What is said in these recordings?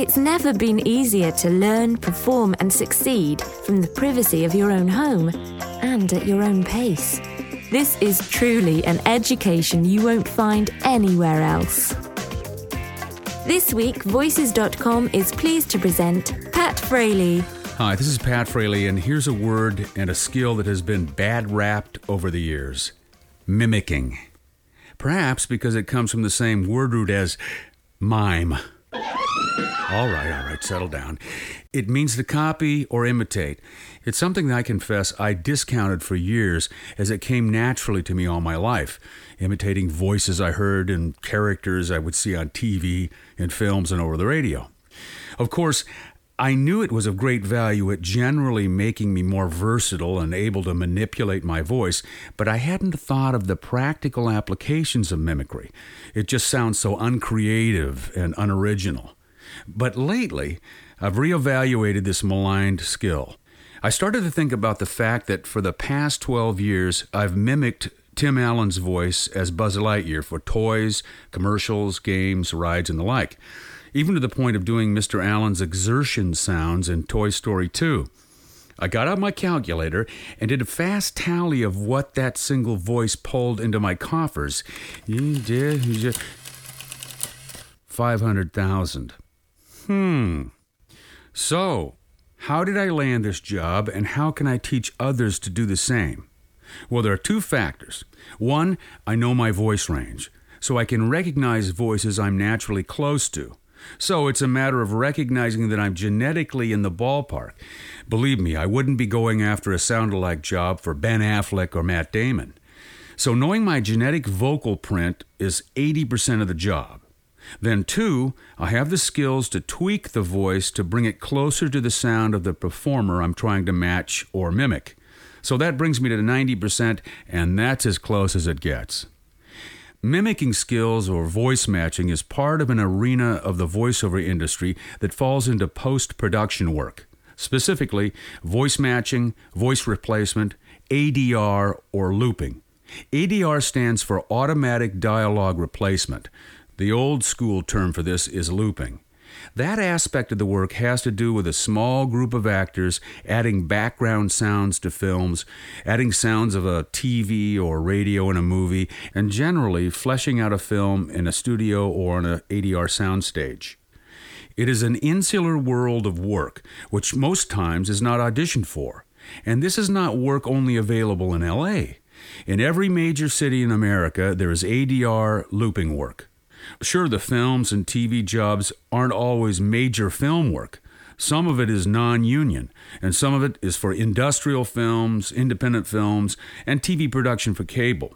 It's never been easier to learn, perform, and succeed from the privacy of your own home and at your own pace. This is truly an education you won't find anywhere else. This week, Voices.com is pleased to present Pat Fraley. Hi, this is Pat Fraley, and here's a word and a skill that has been bad rapped over the years mimicking. Perhaps because it comes from the same word root as mime. All right, all right, settle down. It means to copy or imitate. It's something that I confess I discounted for years as it came naturally to me all my life, imitating voices I heard and characters I would see on TV, in films, and over the radio. Of course, I knew it was of great value at generally making me more versatile and able to manipulate my voice, but I hadn't thought of the practical applications of mimicry. It just sounds so uncreative and unoriginal. But lately, I've reevaluated this maligned skill. I started to think about the fact that for the past 12 years, I've mimicked Tim Allen's voice as Buzz Lightyear for toys, commercials, games, rides, and the like, even to the point of doing Mr. Allen's exertion sounds in Toy Story 2. I got out my calculator and did a fast tally of what that single voice pulled into my coffers. 500,000. Hmm. So, how did I land this job and how can I teach others to do the same? Well, there are two factors. One, I know my voice range, so I can recognize voices I'm naturally close to. So it's a matter of recognizing that I'm genetically in the ballpark. Believe me, I wouldn't be going after a sound alike job for Ben Affleck or Matt Damon. So knowing my genetic vocal print is 80% of the job. Then, two, I have the skills to tweak the voice to bring it closer to the sound of the performer I'm trying to match or mimic. So that brings me to 90%, and that's as close as it gets. Mimicking skills or voice matching is part of an arena of the voiceover industry that falls into post production work, specifically voice matching, voice replacement, ADR, or looping. ADR stands for Automatic Dialogue Replacement. The old school term for this is looping. That aspect of the work has to do with a small group of actors adding background sounds to films, adding sounds of a TV or radio in a movie, and generally fleshing out a film in a studio or on an ADR soundstage. It is an insular world of work, which most times is not auditioned for. And this is not work only available in LA. In every major city in America, there is ADR looping work. Sure, the films and TV jobs aren't always major film work. Some of it is non union, and some of it is for industrial films, independent films, and TV production for cable.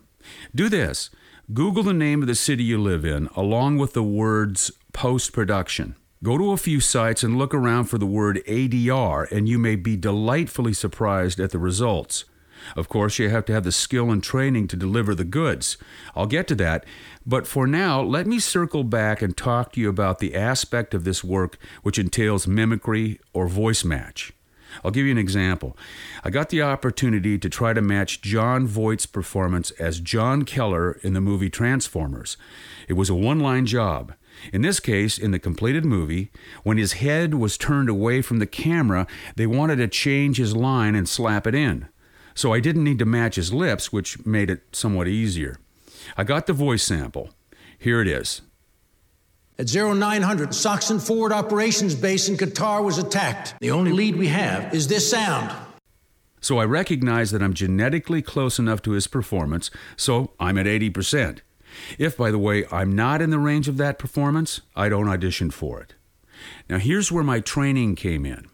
Do this Google the name of the city you live in, along with the words post production. Go to a few sites and look around for the word ADR, and you may be delightfully surprised at the results. Of course, you have to have the skill and training to deliver the goods. I'll get to that. But for now, let me circle back and talk to you about the aspect of this work which entails mimicry or voice match. I'll give you an example. I got the opportunity to try to match Jon Voight's performance as John Keller in the movie Transformers. It was a one line job. In this case, in the completed movie, when his head was turned away from the camera, they wanted to change his line and slap it in so I didn't need to match his lips, which made it somewhat easier. I got the voice sample. Here it is. At 0900, SOCCENT Forward Operations Base in Qatar was attacked. The only lead we have is this sound. So I recognize that I'm genetically close enough to his performance, so I'm at 80%. If, by the way, I'm not in the range of that performance, I don't audition for it. Now, here's where my training came in.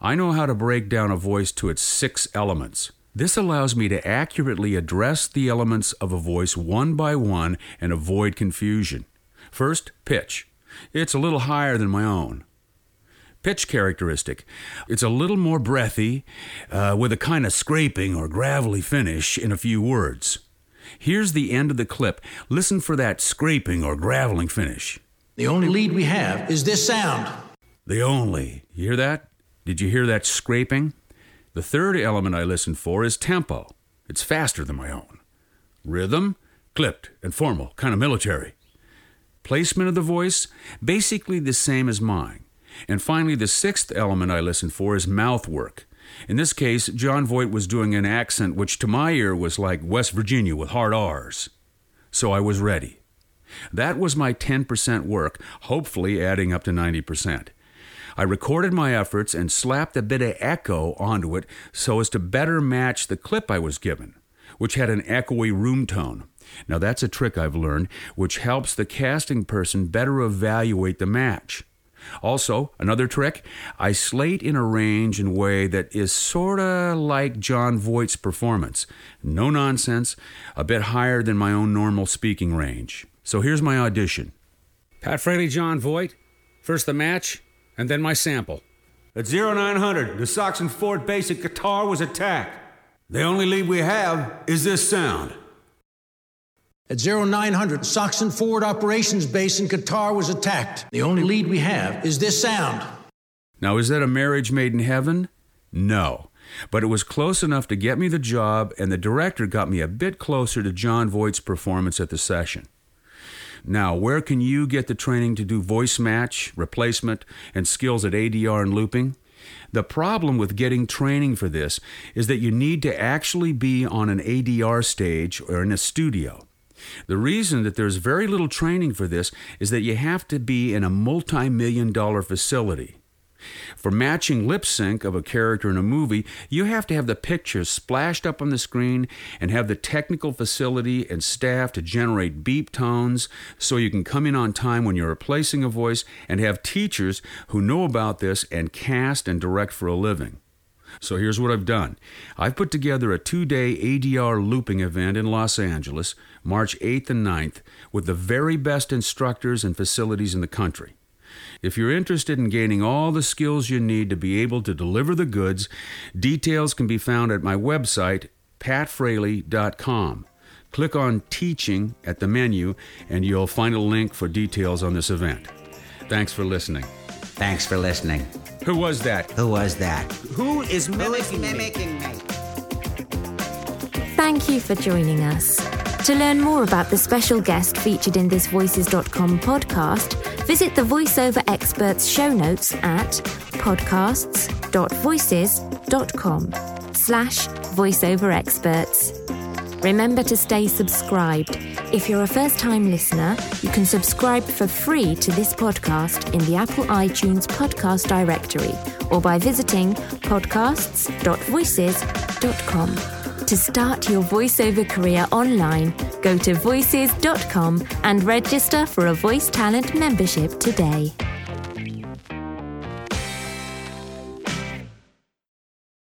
I know how to break down a voice to its six elements this allows me to accurately address the elements of a voice one by one and avoid confusion. First, pitch. It's a little higher than my own. pitch characteristic. It's a little more breathy, uh, with a kind of scraping or gravelly finish in a few words. Here's the end of the clip. Listen for that scraping or graveling finish. The only lead we have is this sound. The only. You hear that? Did you hear that scraping? The third element I listen for is tempo. It's faster than my own. Rhythm, clipped and formal, kind of military. Placement of the voice, basically the same as mine. And finally, the sixth element I listen for is mouth work. In this case, Jon Voight was doing an accent which to my ear was like West Virginia with hard R's. So I was ready. That was my 10% work, hopefully adding up to 90%. I recorded my efforts and slapped a bit of echo onto it so as to better match the clip I was given, which had an echoey room tone. Now, that's a trick I've learned, which helps the casting person better evaluate the match. Also, another trick, I slate in a range and way that is sorta like Jon Voight's performance. No nonsense, a bit higher than my own normal speaking range. So here's my audition. Pat Fraley, Jon Voight. First the match, and then my sample. At 0900, the Saxon Ford basic guitar was attacked. The only lead we have is this sound. At 0900, Saxon Ford Operations Base in Qatar was attacked. The only lead we have is this sound. Now, is that a marriage made in heaven? No. But it was close enough to get me the job, and the director got me a bit closer to Jon Voight's performance at the session. Now, where can you get the training to do voice match, replacement, and skills at ADR and looping? The problem with getting training for this is that you need to actually be on an ADR stage or in a studio. The reason that there's very little training for this is that you have to be in a multi million dollar facility. For matching lip sync of a character in a movie, you have to have the pictures splashed up on the screen and have the technical facility and staff to generate beep tones so you can come in on time when you're replacing a voice and have teachers who know about this and cast and direct for a living. So here's what I've done I've put together a two day ADR looping event in Los Angeles, March 8th and 9th, with the very best instructors and facilities in the country. If you're interested in gaining all the skills you need to be able to deliver the goods, details can be found at my website, patfraley.com. Click on Teaching at the menu, and you'll find a link for details on this event. Thanks for listening. Thanks for listening. Who was that? Who was that? Who is mimicking, Who is me? me? Thank you for joining us. To learn more about the special guest featured in this Voices.com podcast, visit the voiceover experts show notes at podcasts.voices.com slash voiceover experts. Remember to stay subscribed. If you're a first time listener, you can subscribe for free to this podcast in the Apple iTunes podcast directory or by visiting podcasts.voices.com. To start your voiceover career online, go to voices.com and register for a voice talent membership today.